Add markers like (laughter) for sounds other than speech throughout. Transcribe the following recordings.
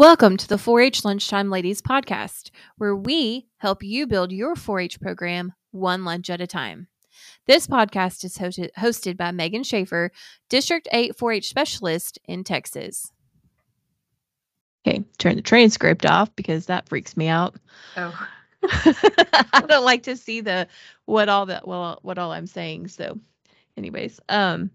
Welcome to the 4 H Lunchtime Ladies podcast, where we help you build your 4 H program one lunch at a time. This podcast is hosted, hosted by Megan Schaefer, District 8 4 H Specialist in Texas. Okay, turn the transcript off because that freaks me out. Oh. (laughs) I don't like to see the what all that well what all I'm saying. So anyways, um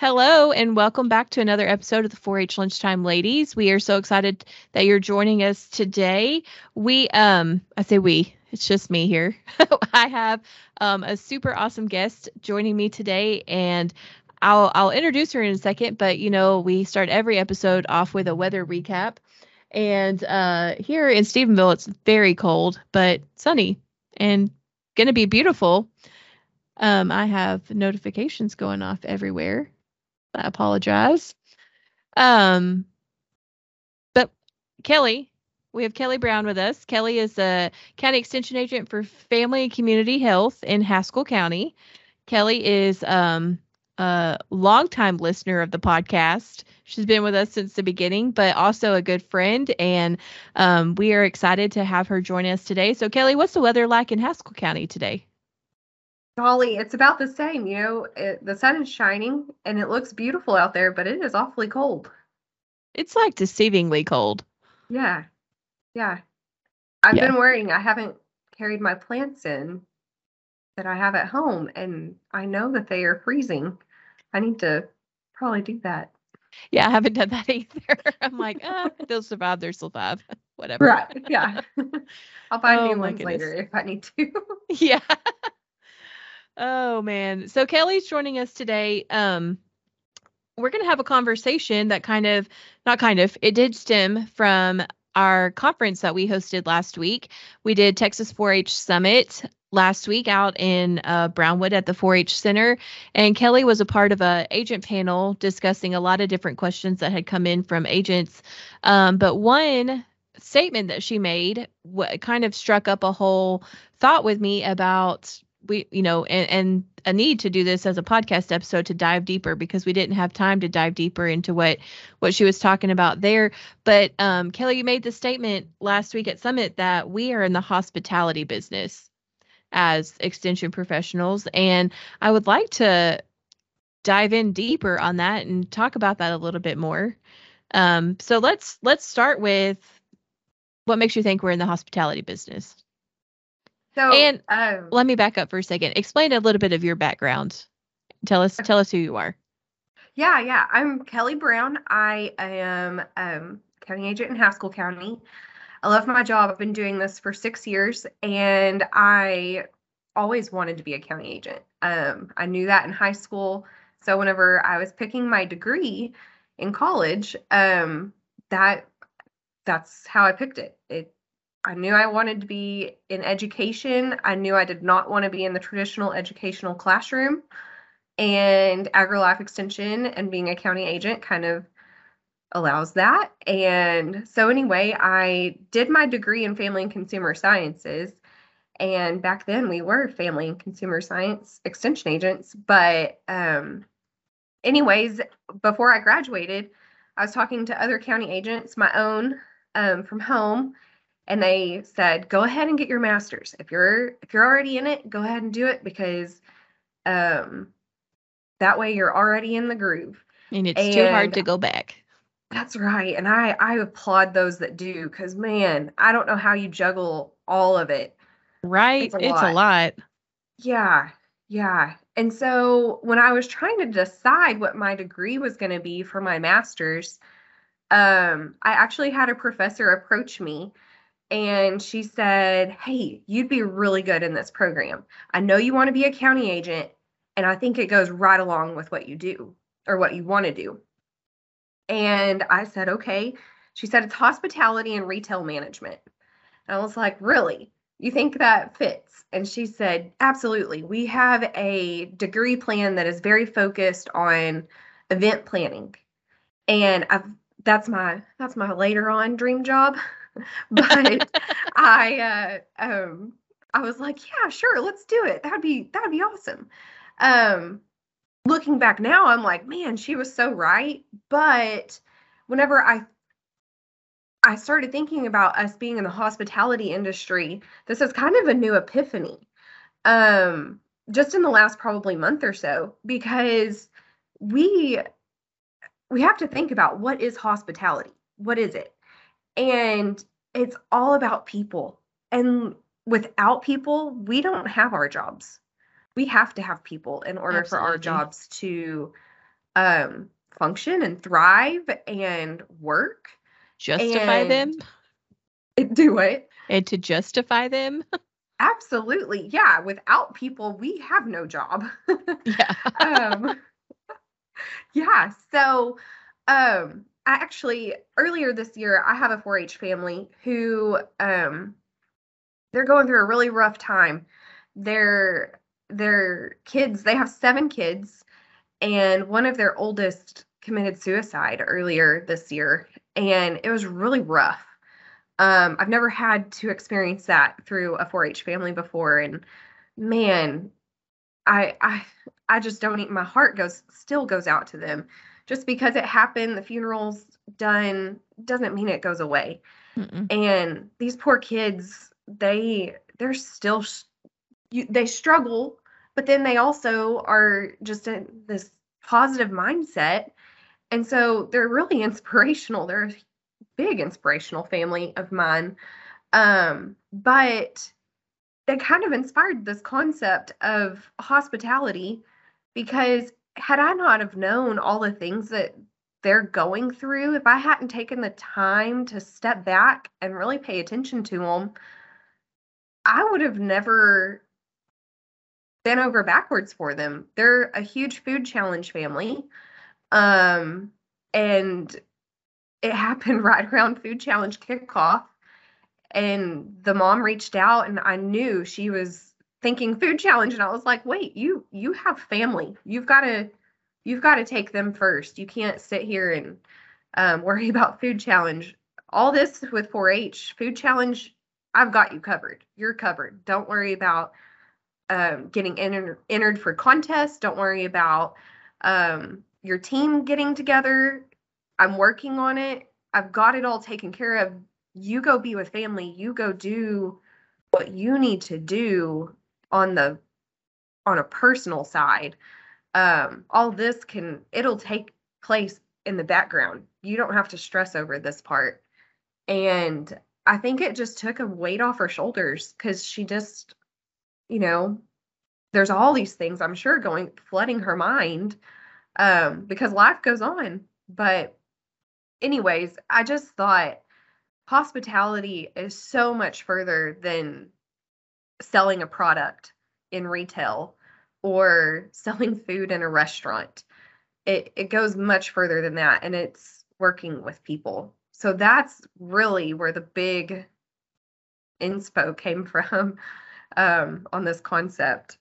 Hello and welcome back to another episode of the 4-H Lunchtime Ladies. We are so excited that you're joining us today. We um I say we, it's just me here. (laughs) I have um a super awesome guest joining me today and I'll I'll introduce her in a second, but you know, we start every episode off with a weather recap. And uh here in Stephenville it's very cold, but sunny and going to be beautiful. Um I have notifications going off everywhere I apologize. Um, but Kelly, we have Kelly Brown with us. Kelly is a county extension agent for family and community health in Haskell County. Kelly is um, a longtime listener of the podcast. She's been with us since the beginning, but also a good friend. And um, we are excited to have her join us today. So, Kelly, what's the weather like in Haskell County today? Golly, it's about the same. You know, it, the sun is shining and it looks beautiful out there, but it is awfully cold. It's like deceivingly cold. Yeah. Yeah. I've Yeah. been worrying. I haven't carried my plants in that I have at home, and I know that they are freezing. I need to probably do that. Yeah, I haven't done that (laughs) either. I'm like, ah, they'll survive, they'll survive. (laughs) Whatever. Right. Yeah. (laughs) I'll find Oh, new ones later if I need to. yeah. Oh man. So Kelly's joining us today. Um we're going to have a conversation that kind of not kind of it did stem from our conference that we hosted last week. We did Texas 4-H Summit last week out in uh, Brownwood at the 4-H Center, and Kelly was a part of a agent panel discussing a lot of different questions that had come in from agents. Um, but one statement that she made what kind of struck up a whole thought with me about we you know and, and a need to do this as a podcast episode to dive deeper because we didn't have time to dive deeper into what what she was talking about there. But um, kelly you made the statement last week at summit that we are in the hospitality business as extension professionals. And i would like to dive in deeper on that and talk about that a little bit more. Um, so let's let's start with what makes you think we're in the hospitality business So, And um, let me back up for a second. Explain a little bit of your background. Tell us tell us who you are. Yeah, yeah. I'm Kelly Brown. I am um, county agent in Haskell County. I love my job. I've been doing this for six years, and I always wanted to be a county agent. Um, I knew that in high school. So whenever I was picking my degree in college, um, that that's how I picked it. It I knew I wanted to be in education. I knew I did not want to be in the traditional educational classroom and AgriLife Extension and being a county agent kind of allows that. And so, anyway, I did my degree in family and consumer sciences. And back then, we were family and consumer science extension agents. But, um, anyways, before I graduated, I was talking to other county agents, my own um, from home, and they said, "Go ahead and get your master's. If you're if you're already in it, go ahead and do it because um, that way you're already in the groove." And it's too hard to go back. That's right. And I I applaud those that do cuz man, I don't know how you juggle all of it. Right? It's a It's a lot. Yeah. Yeah. And so when I was trying to decide what my degree was going to be for my masters, um I actually had a professor approach me and she said, "Hey, you'd be really good in this program. I know you want to be a county agent and I think it goes right along with what you do or what you want to do." And I said, okay. She said, it's hospitality and retail management. And I was like, really? You think that fits? And she said, absolutely. We have a degree plan that is very focused on event planning. And I've that's my that's my later on dream job. (laughs) but I uh um I was like, yeah, sure, let's do it. That'd be that'd be awesome. Um looking back now, I'm like, man, she was so right. But whenever I I started thinking about us being in the hospitality industry. This is kind of a new epiphany. Um, just in the last probably month or so because we we have to think about what is hospitality? What is it? And it's all about people. And without people, we don't have our jobs. We have to have people in order Absolutely. for our jobs to um, function and thrive and work. Justify and them. Do it. And to justify them. (laughs) Absolutely. Yeah. Without people, we have no job. (laughs) yeah. (laughs) um, yeah. So, um, I actually earlier this year, I have a 4-H family who, um, they're going through a really rough time. Their their kids, they have seven kids, and one of their oldest committed suicide earlier this year, and it was really rough. Um, I've never had to experience that through a 4-H family before, and man, I I I just don't. Even, my heart goes still goes out to them. Just because it happened, the funeral's done doesn't mean it goes away. Mm-mm. And these poor kids, they they're still you, they struggle, but then they also are just in this positive mindset, and so they're really (laughs) inspirational. They're a big inspirational family of mine. Um, but they kind of inspired this concept of hospitality because had I not have known all the things that they're going through, if I hadn't taken the time to step back and really pay attention to them, I would have never been over backwards for them. They're a huge food challenge family. Um, and it (laughs) happened right around food challenge kickoff and the mom reached out and i knew she was thinking food challenge and i was like wait you you have family. You've got to you've got to take them first. You can't sit here and um, (laughs) worry about food challenge. All this with 4-h food challenge i've got you covered. You're covered. Don't worry about um, getting entered entered for contests. Don't worry about um, your team getting together. I'm working on it. I've got it all taken care of. You go be with family. You go do what you need to do on the on a personal side. Um, all this can it'll take place in the background. You don't have to stress over this part. And I think it just took a weight off her shoulders because she just, you know, there's all these things I'm sure going flooding her mind um, because life goes on. But anyways, I just thought hospitality is so much further than selling a product in retail or (laughs) selling food in a restaurant. It it goes much further than that and it's working with people. So that's really where the big inspo came (laughs) from um, on this concept.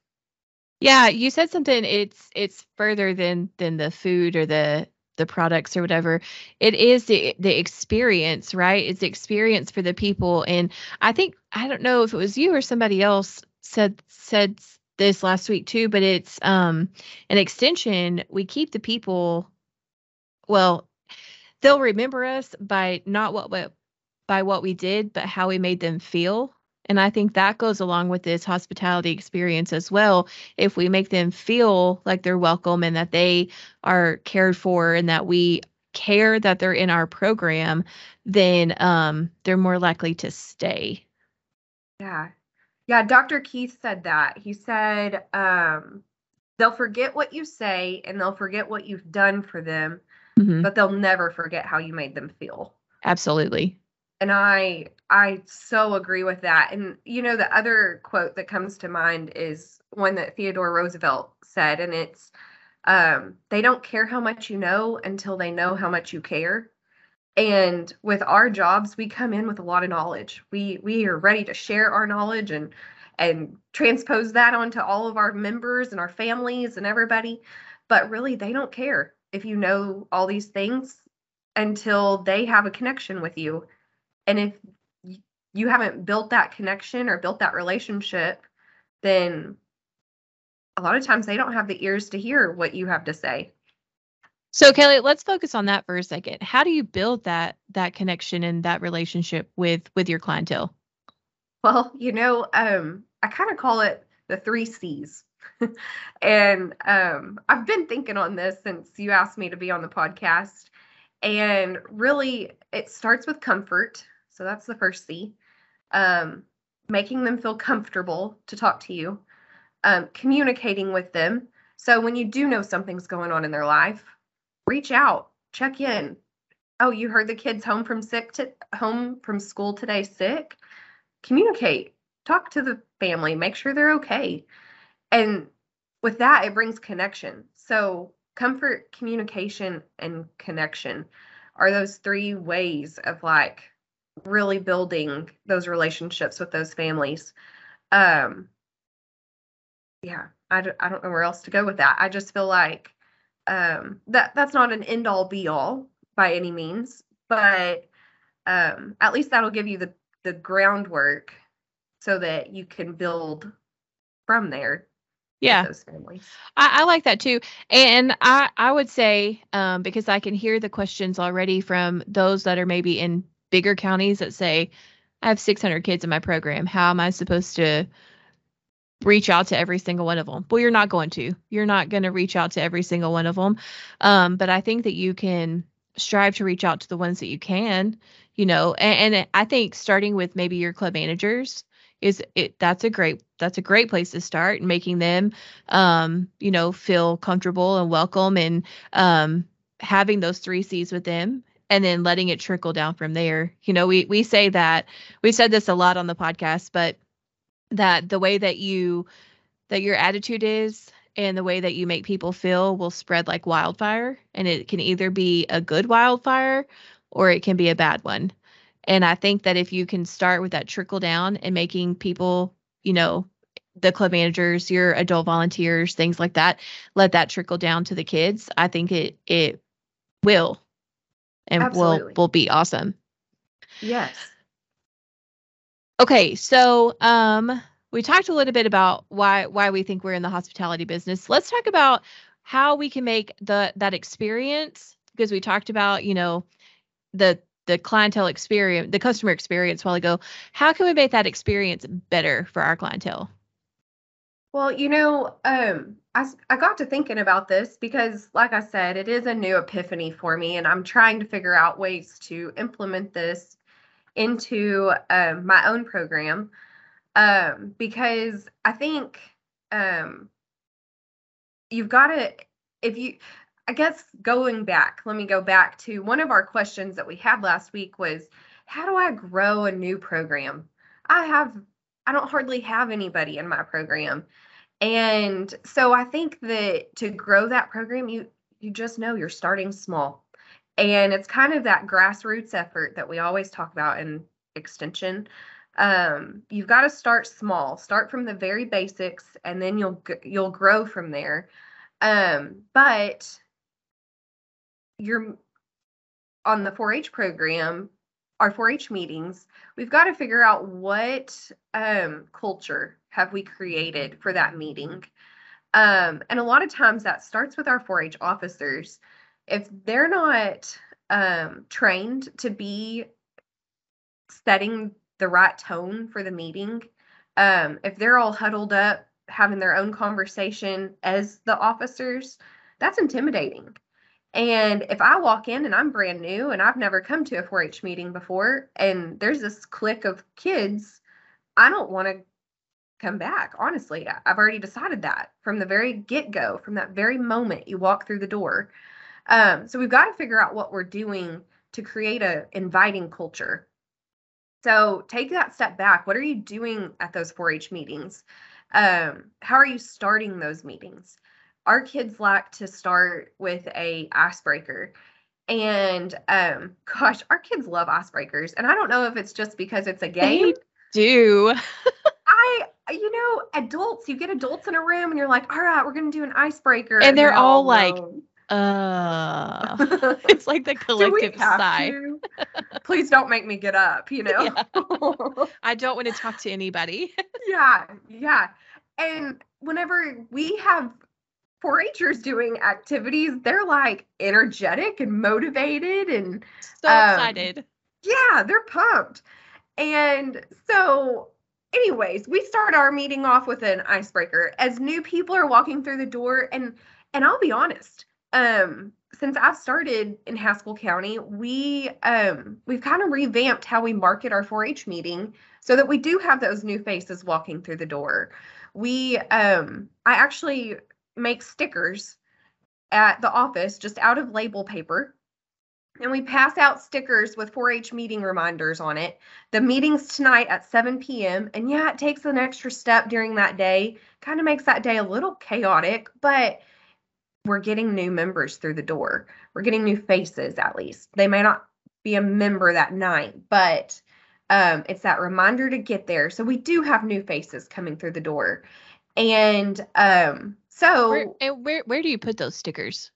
Yeah, you said something it's it's further than than the food or the the products or whatever it is the the experience right? It's the experience for the people. And i think i don't know if it was you or somebody else said said this last week too but it's um an extension. We keep the people well they'll remember us by not what, what by what we did but how we made them feel and I think that goes along with this hospitality experience as well. If we make them feel like they're welcome and that they are cared for and that we care that they're in our program, then um, they're more likely to stay. Yeah. Yeah. Dr. Keith said that. He said, um, they'll forget what you say and they'll forget what you've done for them, mm-hmm. but they'll never forget how you made them feel. Absolutely and i i so agree with that and you know the other quote that comes to mind is one that theodore roosevelt said and it's um, they don't care how much you know until they know how much you care and with our jobs we come in with a lot of knowledge. We we are ready to share our knowledge and and transpose that onto all of our members and our families and everybody but really they don't care if you know all these things until they have a connection with you and if you haven't built that connection or built that relationship, then a lot of times they don't have the ears to hear what you have to say. So Kelly, let's focus on that for a second. How do you build that that connection and that relationship with with your clientele? Well, you know, um, I kind of call it the three C's. (laughs) and um, I've been thinking on this since you asked me to be on the podcast. And really, it starts with comfort. So that's the first C. Um, making them feel comfortable to talk to you, um, communicating with them. So when you do know something's going on in their life, reach out, check in. Oh, you heard the kids home from sick to home from school today sick? Communicate. Talk to the family, make sure they're okay. And with that, it brings connection. So comfort, communication, and connection are those three ways of like really building those relationships with those families. Um, yeah, I d- I don't know where else to go with that. I just feel like um, that that's not an end all be all by any means, but um, at least that'll give you the the groundwork so that you can build from there yeah those families I, I, like that too and i i would say um, because i can hear the questions already from those that are maybe in bigger counties that say i have 600 kids in my program how am i supposed to reach out to every single one of them. Well, you're not going to. You're not going to reach out to every single one of them. Um, but I think that you can strive to reach out to the ones that you can, you know, and, and I think starting with maybe your club managers is it that's a great that's a great place to start and making them um you know feel comfortable and welcome and um having those three C's with them and then letting it trickle down from there. You know, we we say that we said this a lot on the podcast, but that the way that you that your attitude is and the way that you make people feel will spread like wildfire and it can either be a good wildfire or it can be a bad one and i think that if you can start with that trickle down and making people you know the club managers your adult volunteers things like that let that trickle down to the kids i think it it will and Absolutely. will will be awesome yes Okay, so um we talked a little bit about why why we think we're in the hospitality business. Let's talk about how we can make the that experience because we talked about, you know, the the clientele experience, the customer experience while ago. How can we make that experience better for our clientele? Well, you know, um, I, I got to thinking about this because, like I said, it is a new epiphany for me, and I'm trying to figure out ways to implement this into um, my own program um, because I think um, you've got to, if you, I guess going back, let me go back to one of our questions that we had last week was how do I grow a new program? I have, I don't hardly have anybody in my program. And so I think that to grow that program, you, you just know you're starting small. And it's kind of that grassroots effort that we always talk about in extension. Um, you've got to start small start from the very basics and then you'll you'll grow from there. Um, but you're on the 4-h program our 4-h meetings we've got to figure out what um, culture have we created for that meeting um, and a lot of times that starts with our 4-h officers if they're not um, trained to be setting the right tone for the meeting, um, if they're all huddled up having their own conversation as the officers, that's intimidating. And if I walk in and I'm brand new and I've never come to a 4 H meeting before, and there's this clique of kids, I don't want to come back. Honestly, I've already decided that from the very get go, from that very moment you walk through the door. Um, so we've got to figure out what we're doing to create a inviting culture. So take that step back. What are you doing at those 4-H meetings? Um, how are you starting those meetings? Our kids like to start with a icebreaker. And um, gosh, our kids love icebreakers. And I don't know if it's just because it's a game. They do. (laughs) I, you know, adults, you get adults in a room and you're like, all right, we're going to do an icebreaker. And, they're all, all like, uh (laughs) it's like the (laughs) collective sigh please don't make me get up you know yeah. i don't want to talk to anybody yeah yeah and whenever we have 4-Hers doing activities, they're like energetic and motivated and so um, excited. Yeah, they're pumped. And so anyways, we start our meeting off with an icebreaker as new people are walking through the door and and I'll be honest, um since I've started in Haskell County, we um we've kind of revamped how we market our 4-H meeting so that we do have those new faces walking through the door. We um I actually make stickers at the office just out of label paper and we pass out stickers with 4-H meeting reminders on it. The meeting's tonight at 7 p.m. And yeah, it takes an extra step during that day. Kind of makes that day a little chaotic, but we're getting new members through the door. We're getting new faces at least. They may not be a member that night, but um, it's that reminder to get there. So we do have new faces coming through the door. And um, so where, and where where do you put those stickers?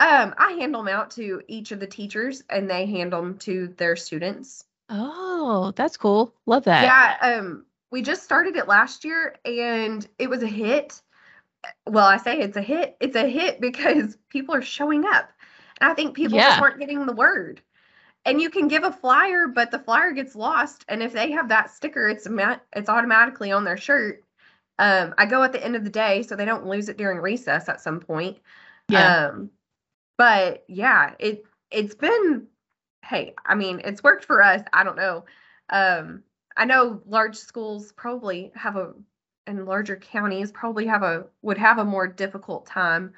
Um, I hand them out to each of the teachers and they hand them to their students. Oh, that's cool. Love that. Yeah, um we just started it last year and it was a hit. Well, I say it's a hit. It's a hit because (laughs) people are showing up. And I think people yeah. just aren't getting the word. And you can give a flyer, but the flyer gets lost. And if they have that sticker, it's it's automatically on their shirt. Um, I go at the end of the day so they don't lose it during recess at some point. Yeah. Um, but yeah, it it's been hey, I mean, it's worked for us. I don't know. Um, I know large schools probably have a and larger counties probably have a would have a more difficult time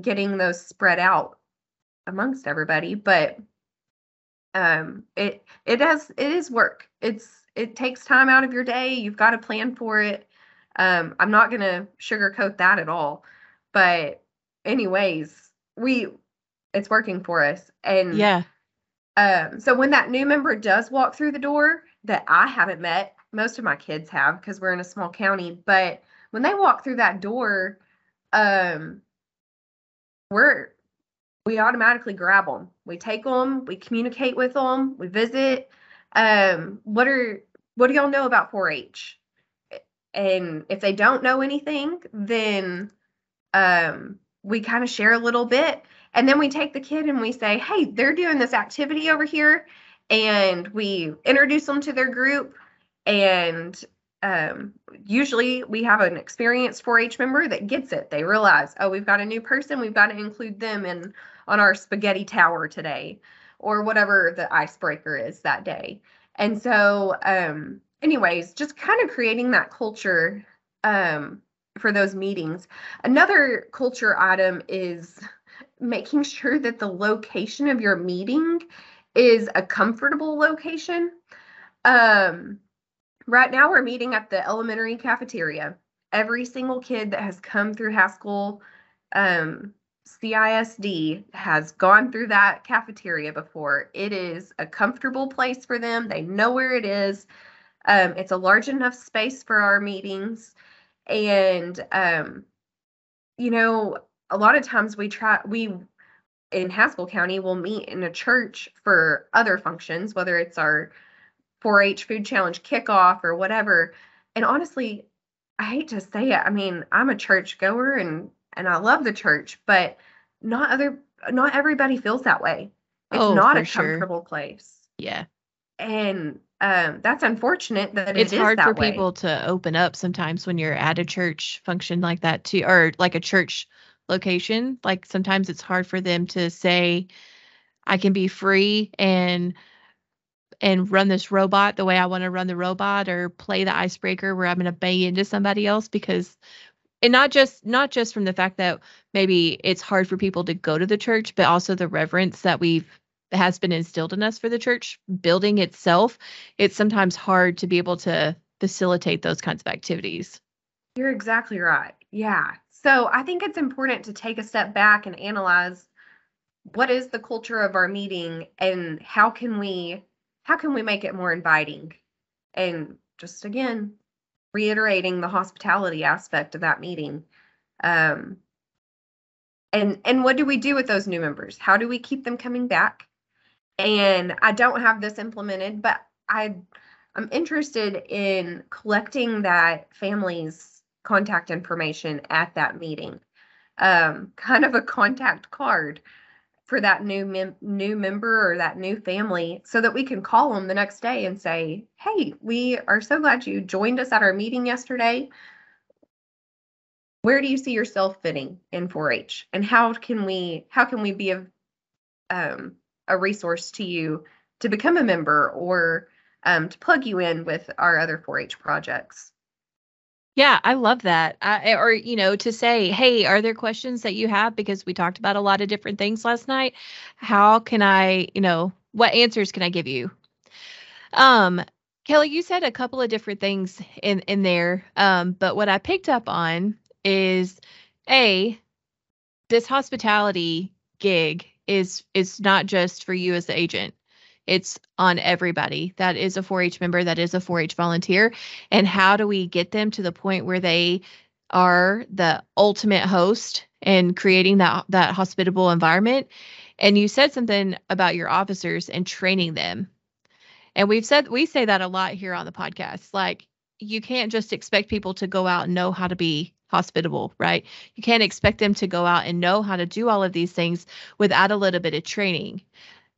getting those spread out amongst everybody, but um it it has it is work. It's it takes time out of your day. You've got to plan for it. Um, I'm not gonna sugarcoat that at all. But anyways, we it's working for us. And yeah. Um, so when that new member does walk through the door that I haven't met, most of my kids have because we're in a small county, but when they walk through that door, um, we're we automatically grab them. We take them, we communicate with them, we visit. Um, what are what do y'all know about 4-H? And if they don't know anything, then um, we kind of share a little bit and then we take the kid and we say, hey, they're doing this activity over here. And we introduce them to their group. And um, usually we have an experienced 4-H member that gets it. They realize, oh, we've got a new person. We've got to include them in on our spaghetti tower today or whatever the icebreaker is that day. And so, um, anyways, just kind of creating that culture um, for those meetings. Another culture item is making (laughs) sure that the location of your meeting is a comfortable location. Um, right now, we're meeting at the elementary cafeteria. Every single kid that has come through Haskell um, CISD has gone through that cafeteria before. It is a comfortable place for them, they know where it is. Um, it's a large enough space for our meetings. And, um, you know, a lot of times we try we in Haskell County will meet in a church for other functions, whether it's our 4-H food challenge kickoff or whatever. And honestly, I hate to say it. I mean, I'm a church goer and and I love the church, but not other not everybody feels that way. It's oh, not a comfortable sure. place. Yeah. And um, that's unfortunate that it's it hard for way. people to open up sometimes when you're at a church function like that too, or like a church location. Like sometimes it's hard for them to say, I can be free and and run this robot the way I want to run the robot or play the icebreaker where I'm going to bang into somebody else because and not just not just from the fact that maybe it's hard for people to go to the church but also the reverence that we've has been instilled in us for the church building itself it's sometimes hard to be able to facilitate those kinds of activities you're exactly right yeah so I think it's important to take a step back and analyze what is the culture of our meeting and how can we how can we make it more inviting? And just again, reiterating the hospitality aspect of that meeting. Um, and and what do we do with those new members? How do we keep them coming back? And I don't have this implemented, but I I'm interested in collecting that family's contact information at that meeting. Um, (laughs) kind of a contact card for that new mem- new member or that new family so that we can call them the next day and say hey we are so glad you joined us at our meeting yesterday. Where do you see yourself fitting in 4-h and how can we how can we be a, um, a resource to you to become a member or um, to plug you in with our other 4-h projects yeah, I love that. I, or, you know, to say, hey, are there questions that you have? Because we talked about a lot of different things last night. How can I, you know, what answers can I give you? Um, Kelly, you said a couple of different things in in there. Um, but what I picked up on is a this hospitality gig is is not just for you as the agent it's on everybody that is a 4-H member, that is a 4-H volunteer. And how do we get them to the point where they are the ultimate host and creating that that hospitable environment? And you said something about your officers and training them. And we've said we say that a lot here on the podcast. Like you can't just expect people to go out and know how to be hospitable, right? You can't expect them to go out and know how to do all of these things without a little bit of training.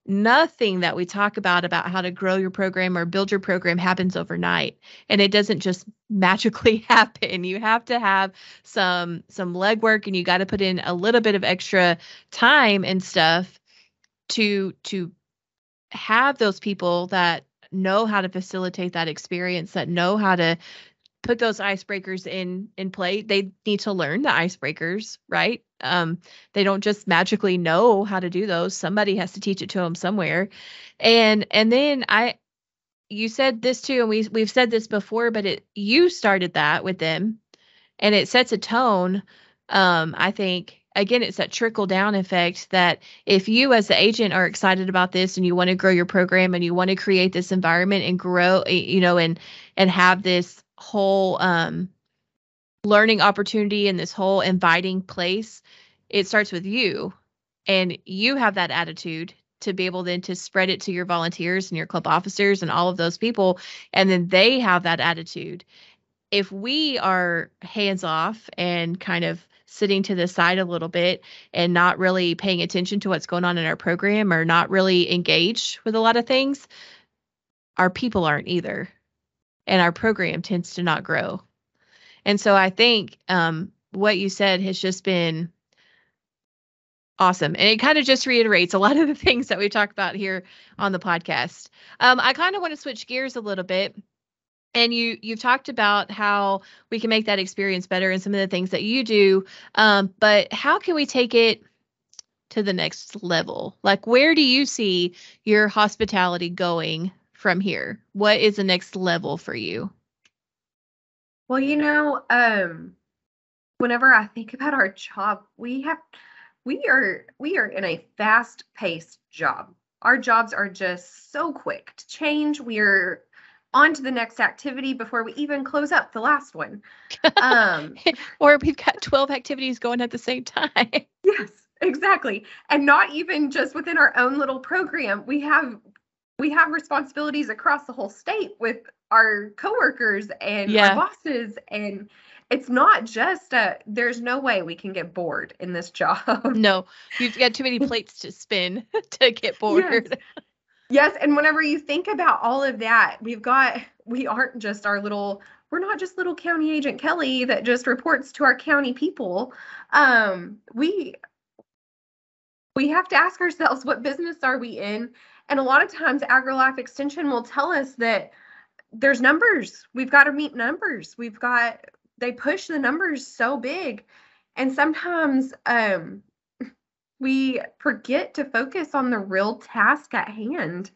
Nothing that we talk about about how to grow your program or build your program happens overnight. And it doesn't just (laughs) magically (laughs) happen. You have to have some some legwork and you got to put in a little bit of extra time and stuff to to have those people that know how to facilitate that experience that know how to put those icebreakers in in play they need to learn the icebreakers right? Um they don't just magically know how to do those. Somebody has to teach it to them somewhere. And and then i you said this too and we we've said this before but it you started that with them and it sets a tone. Um i think again it's that trickle down effect that if you as the agent are excited about this and you want to grow your program and you want to create this environment and grow you know and and have this whole um learning opportunity and this whole inviting place it starts with you. And you have that attitude to be able then to spread it to your volunteers and your club officers and all of those people and then they have that attitude. If we are hands off and kind of sitting to the side a little bit and not really paying attention to what's going on in our program or not really engaged with a lot of things our people aren't either and our program tends to not grow. And so I think um, what you said has just been awesome. And it kind of just reiterates a lot of the (laughs) things that we talk about here on the podcast. Um, I kind of want to switch gears a little bit. And you you've talked about how we can make that experience better and some of the things that you do. Um, but how can we take it to the next level? Like where do you see your hospitality going from here? What is the next level for you? Well, you know, um, whenever I think about our job, we have we are we are in a fast-paced job. Our jobs are just so quick to change. We're on to the next activity before we even close up the last one. (laughs) Um, (laughs) or we've got 12 activities going at the same time. (laughs) yes, exactly. And not even just within our own little program. We have we have responsibilities across the whole state with our coworkers and yeah. our bosses and it's not just a there's no way we can get bored in this job no you've got too many plates to spin to get bored yes. Yes and whenever you think about all of that we've got we aren't just our little we're not just little county agent kelly that just reports to our county people um we we have to ask ourselves what business are we in and a lot of times, AgriLife Extension will tell us that there's numbers. We've got to meet numbers. We've got, they push the numbers so big. And sometimes um, we forget to focus on the real task at hand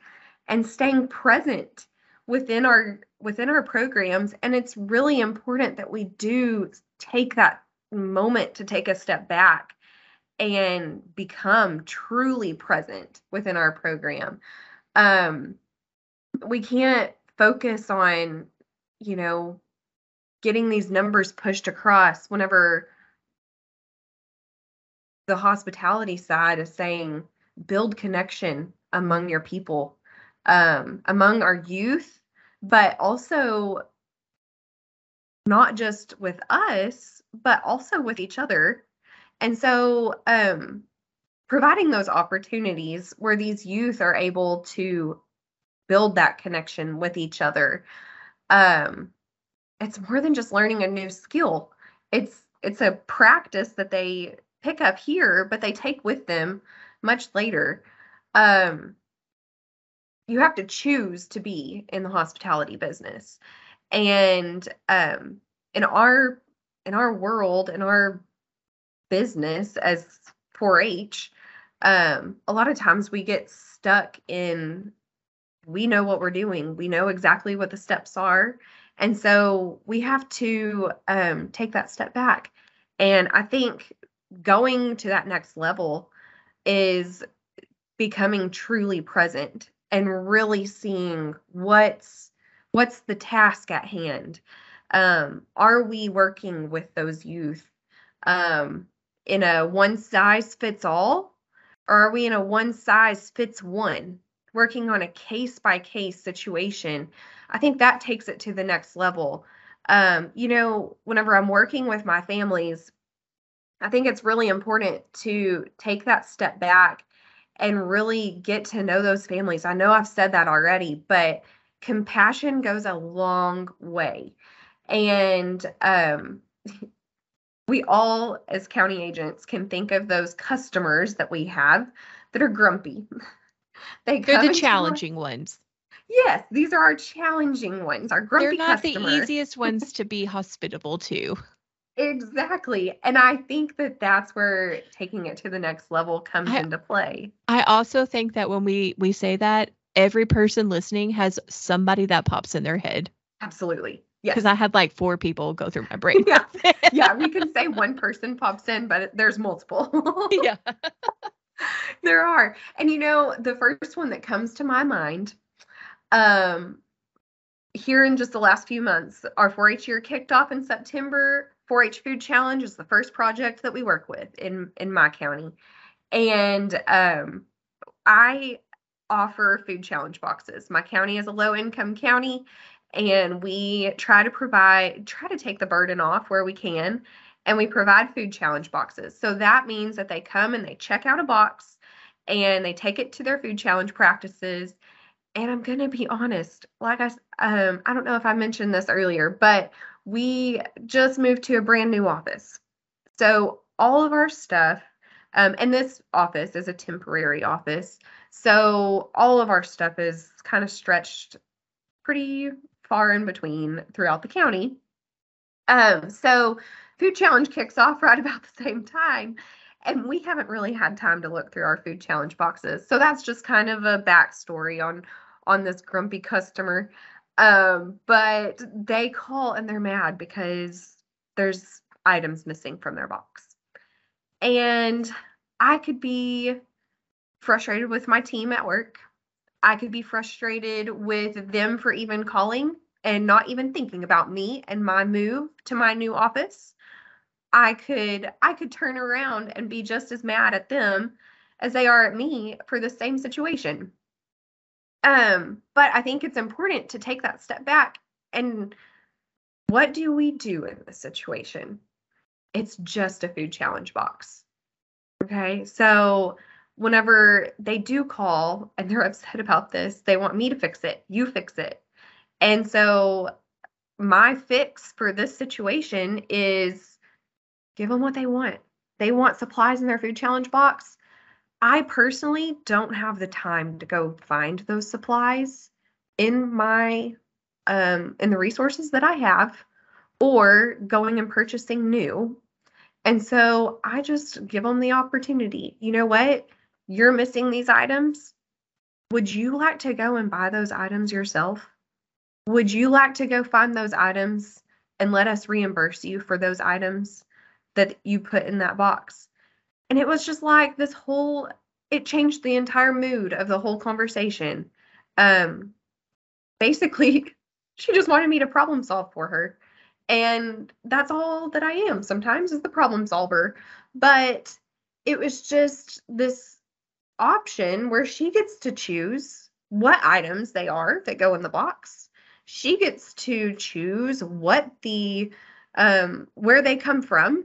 and staying present within our within our programs and it's really important that we do take that moment to take a step back and become truly present within our program. Um, we can't focus on, you know, getting these numbers pushed across whenever the hospitality side is saying build connection among your people, um, among our youth, but also not just with us, but also with each other And so, um, providing those opportunities where these youth are able to build that connection with each other, um, it's more than just learning a new skill. It's it's a practice that they pick up here, but they take with them much later. Um, you have to choose to be in the hospitality business, and um, in our in our world, in our business as 4-H, um, a lot of times we get stuck in we know what we're doing. We know exactly what the steps are. And so we have to um, take that step back. And I think going to that next level is becoming truly present and really seeing what's what's the task at hand. Um, are we working with those youth um, in a one size fits all? Or are we in a one size fits one working on a case by case situation? I think that takes it to the next level. Um, you know whenever i'm working with my families I think it's really important to take that step back and really get to know those families. I know I've said that already, but compassion goes a long way. And um, (laughs) we all, as county agents, can think of those customers that we have that are grumpy. (laughs) they They're the challenging our, ones. Yes, these are our challenging ones, our grumpy They're not customers. the easiest ones to be hospitable to. (laughs) Exactly. And I think that that's where taking it to the next level comes I, into play. I also think that when we we say that every person listening has somebody that pops in their head. Absolutely. Yes. Because I had like four people go through my brain. (laughs) yeah. (laughs) yeah, we can say one person pops in, but there's multiple. (laughs) yeah. there are. And you know, the first one that comes to my mind um here in just the last few months, our 4-H year kicked off in September 4-H Food Challenge is the first project that we work with in in my county, and um, I offer food challenge boxes. My county is a low income county, and we try to provide try to take the burden off where we can, and we provide food challenge boxes. So that means that they come and they check out a box, and they take it to their food challenge practices. And I'm gonna be honest, like I um I don't know if I mentioned this earlier, but we just moved to a brand new office. So all of our stuff, um, and this office is a temporary office. So all of our stuff is kind of stretched pretty far in between throughout the county. Um, so Food Challenge kicks off (laughs) right about the same time. And we haven't really had time to look through our food challenge boxes. So that's just kind of a backstory on on this grumpy customer. Um, but they call and they're mad because there's items missing from their box. And I could be frustrated with my team at work. I could be frustrated with them for even calling and not even thinking about me and my move to my new office. I could I could turn around and be just as mad at them as they are at me for the same situation. Um, but I think it's important to take that step back and what do we do in this situation? It's just a food challenge box. Okay. So whenever they do call and they're (laughs) upset about this, they want me to fix it. You fix it. And so my fix for this situation is give them what they want. They want supplies in their food challenge box. I personally don't have the time to go find those supplies in my um in the resources that I have or going and purchasing new. And so I just give them the opportunity. You know what? You're missing these items. Would you like to go and buy those items yourself? Would you like to go find those items and let us reimburse you for those items that you put in that box? And it was just like this whole it changed the entire mood of the whole conversation. Um basically (laughs) she just wanted me to problem solve for her. And that's all that I am sometimes is the problem solver. But it was just this option where she gets to choose what items they are that go in the box. She gets to choose what the um where they come from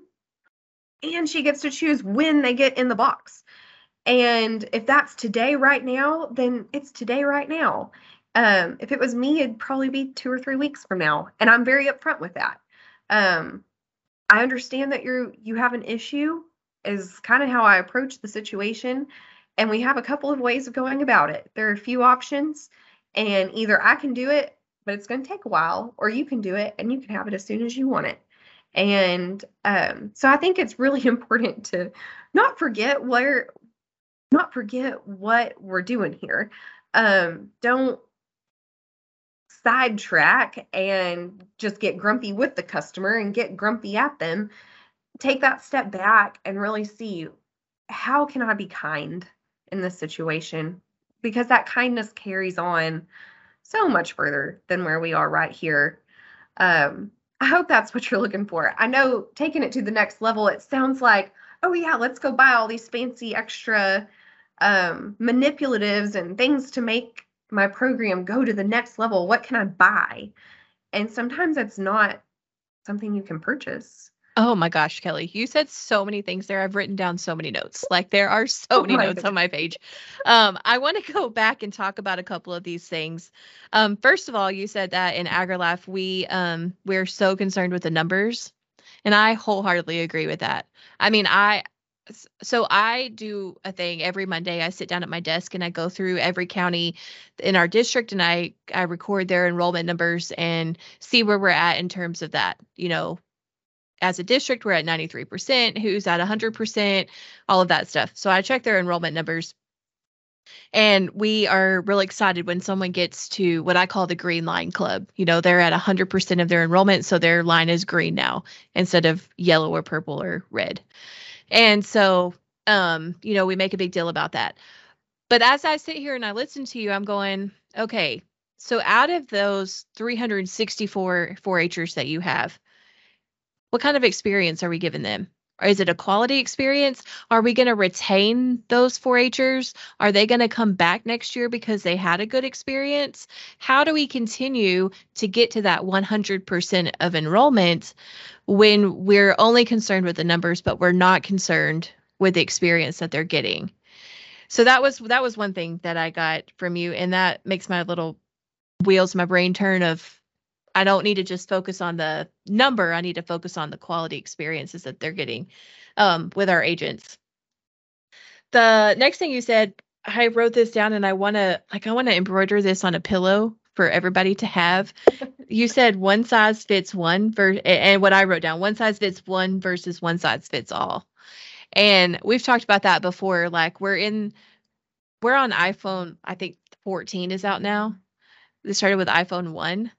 and she gets to choose when they get in the box. And if that's today, right now, then it's today, right now. Um, if it was me, it'd probably be two or three weeks from now. And I'm very upfront with that. Um, I understand that you're you have an issue, is kind of how I approach the situation. And we have a couple of ways of going about it. There are a few options, and either I can do it, but it's going to take a while, or you can do it and you can have it as soon as you want it. And um, so I think it's really (laughs) important to not forget where, not forget what we're doing here. Um, don't sidetrack and just get grumpy with the customer and get grumpy at them. Take that step back and really see how can I be kind in this situation? Because that kindness carries on so much further than where we are right here. Um, I hope that's what you're looking for. I know taking it to the next level, it sounds like, oh yeah, let's go buy all these fancy extra um, manipulatives and things to make my program go to the next level. What can I buy? And sometimes it's not something you can purchase. Oh my gosh, Kelly, you said so many things there. I've written down so many notes. Like there are so many notes on my page. Um, I want to go back and talk about a couple of these things. Um, first of all, you said that in AgriLife we um we're so concerned with the numbers, and I wholeheartedly agree with that. I mean, I so I do a thing every Monday. I sit down at my desk and I go through every county in our district and I I record their enrollment numbers and see where we're at in terms of that. You know, as a district, we're at 93%, who's at 100%, all of that stuff. So I check their enrollment numbers. And we are really excited when someone gets to what I call the green line club. You know, they're at 100% of their enrollment, so their line is green now instead of yellow or purple or red. And so, um, you know, we make a big deal about that. But as I sit here and I listen to you, I'm going, okay, so out of those 364 4-Hers that you have, what kind of experience are we giving them? Is it a quality experience? Are we going to retain those 4-Hers? Are they going to come back next year because they had a good experience? How do we continue to get to that 100% of enrollment when we're only concerned with the numbers, but we're not concerned with the experience that they're getting? So that was that was one thing that I got from you, and that makes my little wheels, my brain turn of I don't need to just focus on the number. I need to focus on the quality experiences that they're getting um, with our agents. The next thing you said, I wrote this down and I want to like I want to embroider this on a pillow for everybody to have. (laughs) you said one size fits one and what I wrote down, one size fits one versus one size fits all. And we've talked about that before like we're in we're on iPhone, I think 14 is out now. This started with iPhone 1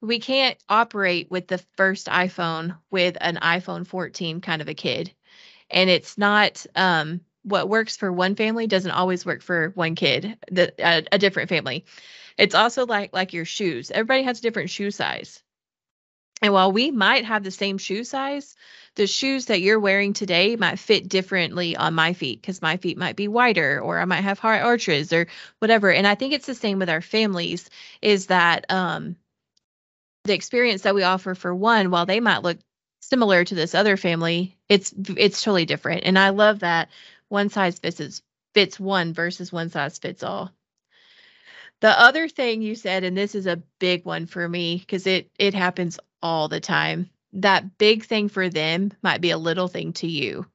we can't operate with the first iPhone with an iPhone 14 kind of a kid. And it's not um, what works for one family doesn't always work for one kid, the, a, a different family. It's also like like your shoes. Everybody has a different shoe size. And while we might have the same shoe size, the shoes that you're wearing today might fit differently on my feet because my feet might be wider or I might have high arches or whatever. And I think it's the same with our families is that um, the experience that we offer for one, while they might look similar to this other family, it's it's totally different. And I love that one size fits fits one versus one size fits all. The other thing you said, and this is a big one for me because it it happens all the time. That big thing for them might be a little thing to you.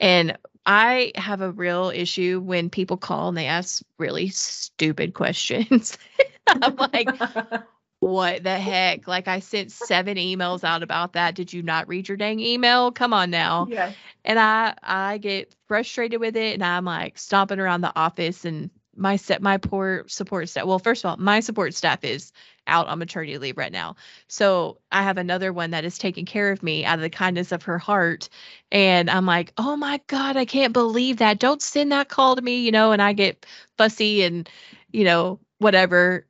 And I have a real issue when people call and they ask really stupid (laughs) questions. I'm like, (laughs) what the heck? Like I sent seven emails out about that. Did you not read your dang email? Come on now. Yeah. And I I get frustrated with it and I'm like stomping around the office and my set my poor support staff. Well, first of all, my support staff is out on maternity leave right now. So I have another one that is taking care of me out of the kindness of her heart. And I'm like, oh my God, I can't believe that. Don't send that call to me, you know, and I get fussy and, you know, whatever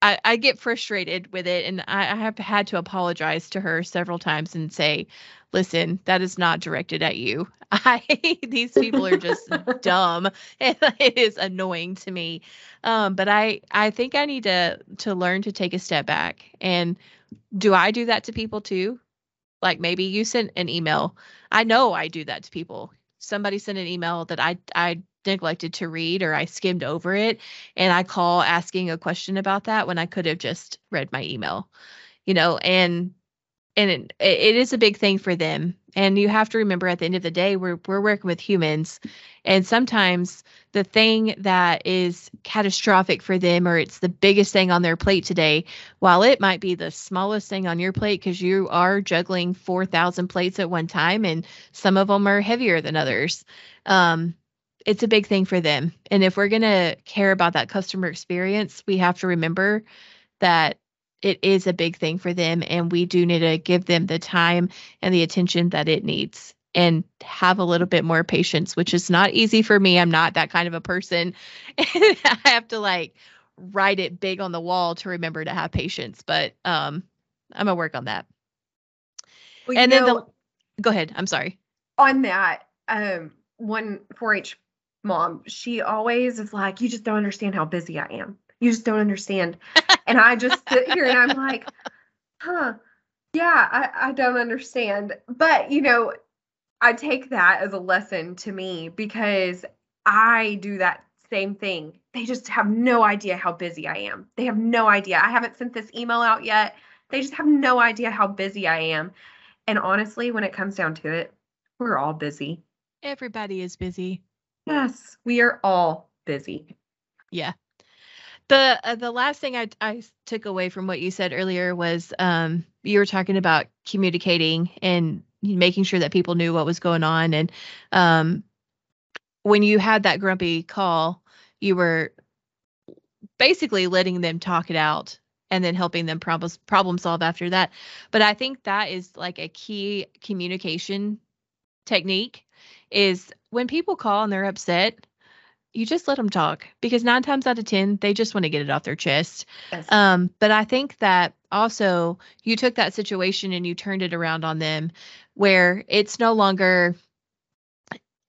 I, I get frustrated with it and I, I have had to apologize to her several times and say, listen, that is not directed at you. (laughs) I these people are just (laughs) dumb (laughs) and it is annoying to me. Um, but I I think I need to to learn to take a step back. And do I do that to people too? Like maybe you sent an email. I know I do that to people. Somebody sent an email that I I neglected to read or I skimmed over it and I call asking a question about that when I could have just read my email. You know, and and it, it is a big thing for them and you have to remember at the end of the day we're we're working with humans and sometimes the thing that is catastrophic for them or it's the biggest thing on their plate today while it might be the smallest thing on your plate because you are juggling 4000 plates at one time and some of them are heavier than others um, it's a big thing for them. And if we're going to care about that customer experience we have to remember that it is a big thing for them and we do need to give them the time and the attention that it needs and have a little bit more patience which is not easy for me. I'm not that kind of a person. (laughs) I have to like write it big on the wall to remember to have patience but um i'm gonna work on that. Well, and then know, the go ahead. I'm sorry. On that, um, one 4-H mom, she always is like, "You just don't understand how busy I am. You just don't understand." and I just sit here and I'm like, "Huh, yeah, I, I don't understand." But you know, I take that as a lesson to me because I do that same thing. They just have no idea how busy I am. They have no idea. I haven't sent this email out yet. They just have no idea how busy I am. And honestly, when it comes down to it, we're all busy. everybody is busy Yes, we are all busy. Yeah. The uh, the last thing I I took away from what you said earlier was um you were talking about communicating and making sure that people knew what was going on and um when you had that grumpy call you were basically letting them talk it out and then helping them problem problem solve after that. But I think that is like a key communication technique is when people call and they're upset, you just let them talk because nine times out of 10, they just want to get it off their chest. Yes. Um, but I think that also you took that situation and you turned it around on them where it's no longer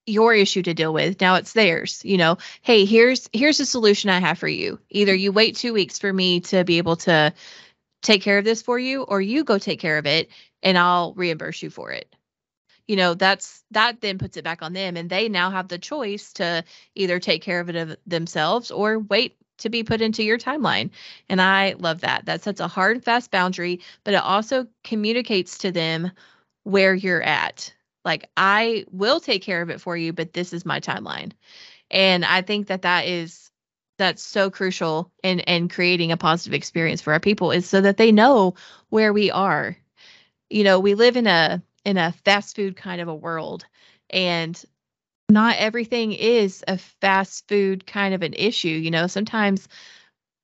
your issue to deal with now it's theirs you know hey here's here's a solution i have for you either you wait two weeks for me to be able to take care of this for you or you go take care of it and i'll reimburse you for it you know that's that then puts it back on them and they now have the choice to either take care of it themselves or wait to be put into your timeline and i love that. That sets a hard and fast boundary but it also communicates to them where you're at. Like i will take care of it for you but this is my timeline and i think that that is that's so crucial in in creating a positive experience for our people is so that they know where we are. You know we live in a in a fast food kind of a world and not everything is a fast food kind of an issue you know sometimes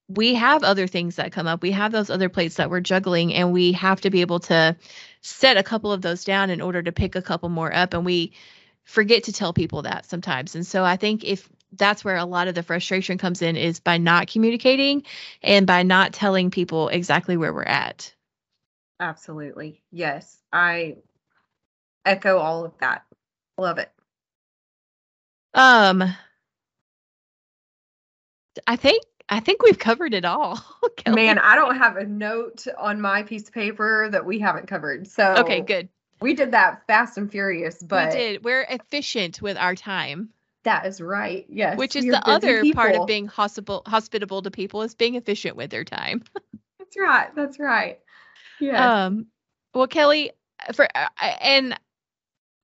we have other things that come up we have those other plates that we're juggling and we have to be able to set a couple of those down in order to pick a couple more up and we forget to tell people that sometimes and so i think if that's where a lot of the frustration comes in is by not communicating and by not telling people exactly where we're at Absolutely. Yes. I echo all of that. Love it. um i think i think we've covered it all (laughs) Kelly. Man, I don't have a note on my piece of paper that we haven't covered. So okay good We did that fast and furious, but we did we're efficient with our time that is right. Yes. which is the other part of being hospitable hospitable to people is being efficient with their time (laughs) That's right. That's right. Yeah. Um, well, Kelly, for uh, and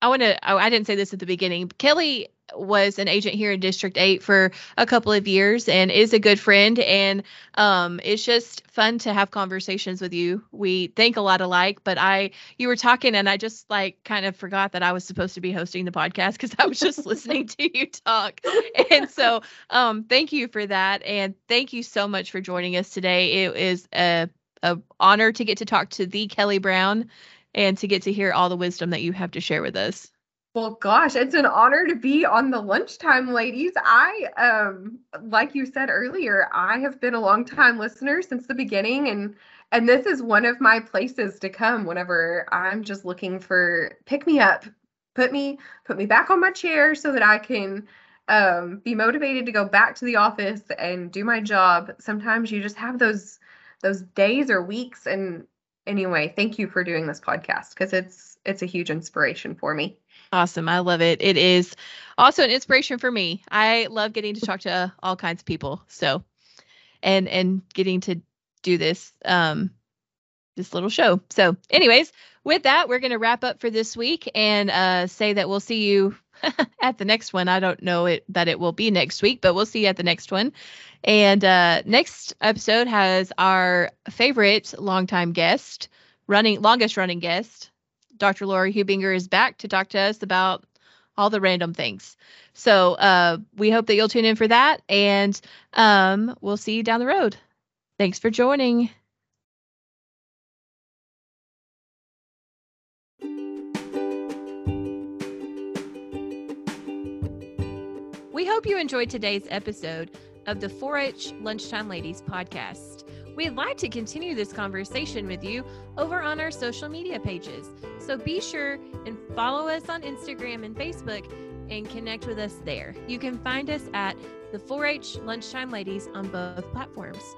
I want to. I didn't say this at the beginning. Kelly was an agent here in District Eight for a couple of years and is a good friend. And um, it's just fun to have conversations with you. We think a lot alike, but I you were talking and I just like kind of forgot that I was supposed to be hosting the podcast because I was just (laughs) listening to you talk. And so, um, thank you for that, and thank you so much for joining us today. It is a a honor to get to talk to the Kelly Brown and to get to hear all the wisdom that you have to share with us. Well, gosh, it's an honor to be on the lunchtime, ladies. I, um, like you said earlier, I have been a long time listener since the beginning, and and this is one of my places to come whenever I'm just looking for pick me up, put me put me back on my chair so that I can um, be motivated to go back to the office and do my job. Sometimes you just have those those days or weeks, and anyway, thank you for doing this podcast because it's it's a huge inspiration for me. Awesome. I love it. It is also an inspiration for me. I love getting to talk to all kinds of people. So and and getting to do this um this little show. So anyways, with that, we're going to wrap up for this week and uh say that we'll see you (laughs) at the next one. I don't know it that it will be next week, but we'll see you at the next one. And uh next episode has our favorite longtime guest, running longest running guest, Dr. Laura Hubinger is back to talk to us about all the random things. So uh, we hope that you'll tune in for that, and um, we'll see you down the road. Thanks for joining. We hope you enjoyed today's episode of the 4 H Lunchtime Ladies podcast. We'd like to continue this conversation with you over on our social media pages. So be sure and follow us on Instagram and Facebook and connect with us there. You can find us at the 4 H Lunchtime Ladies on both platforms.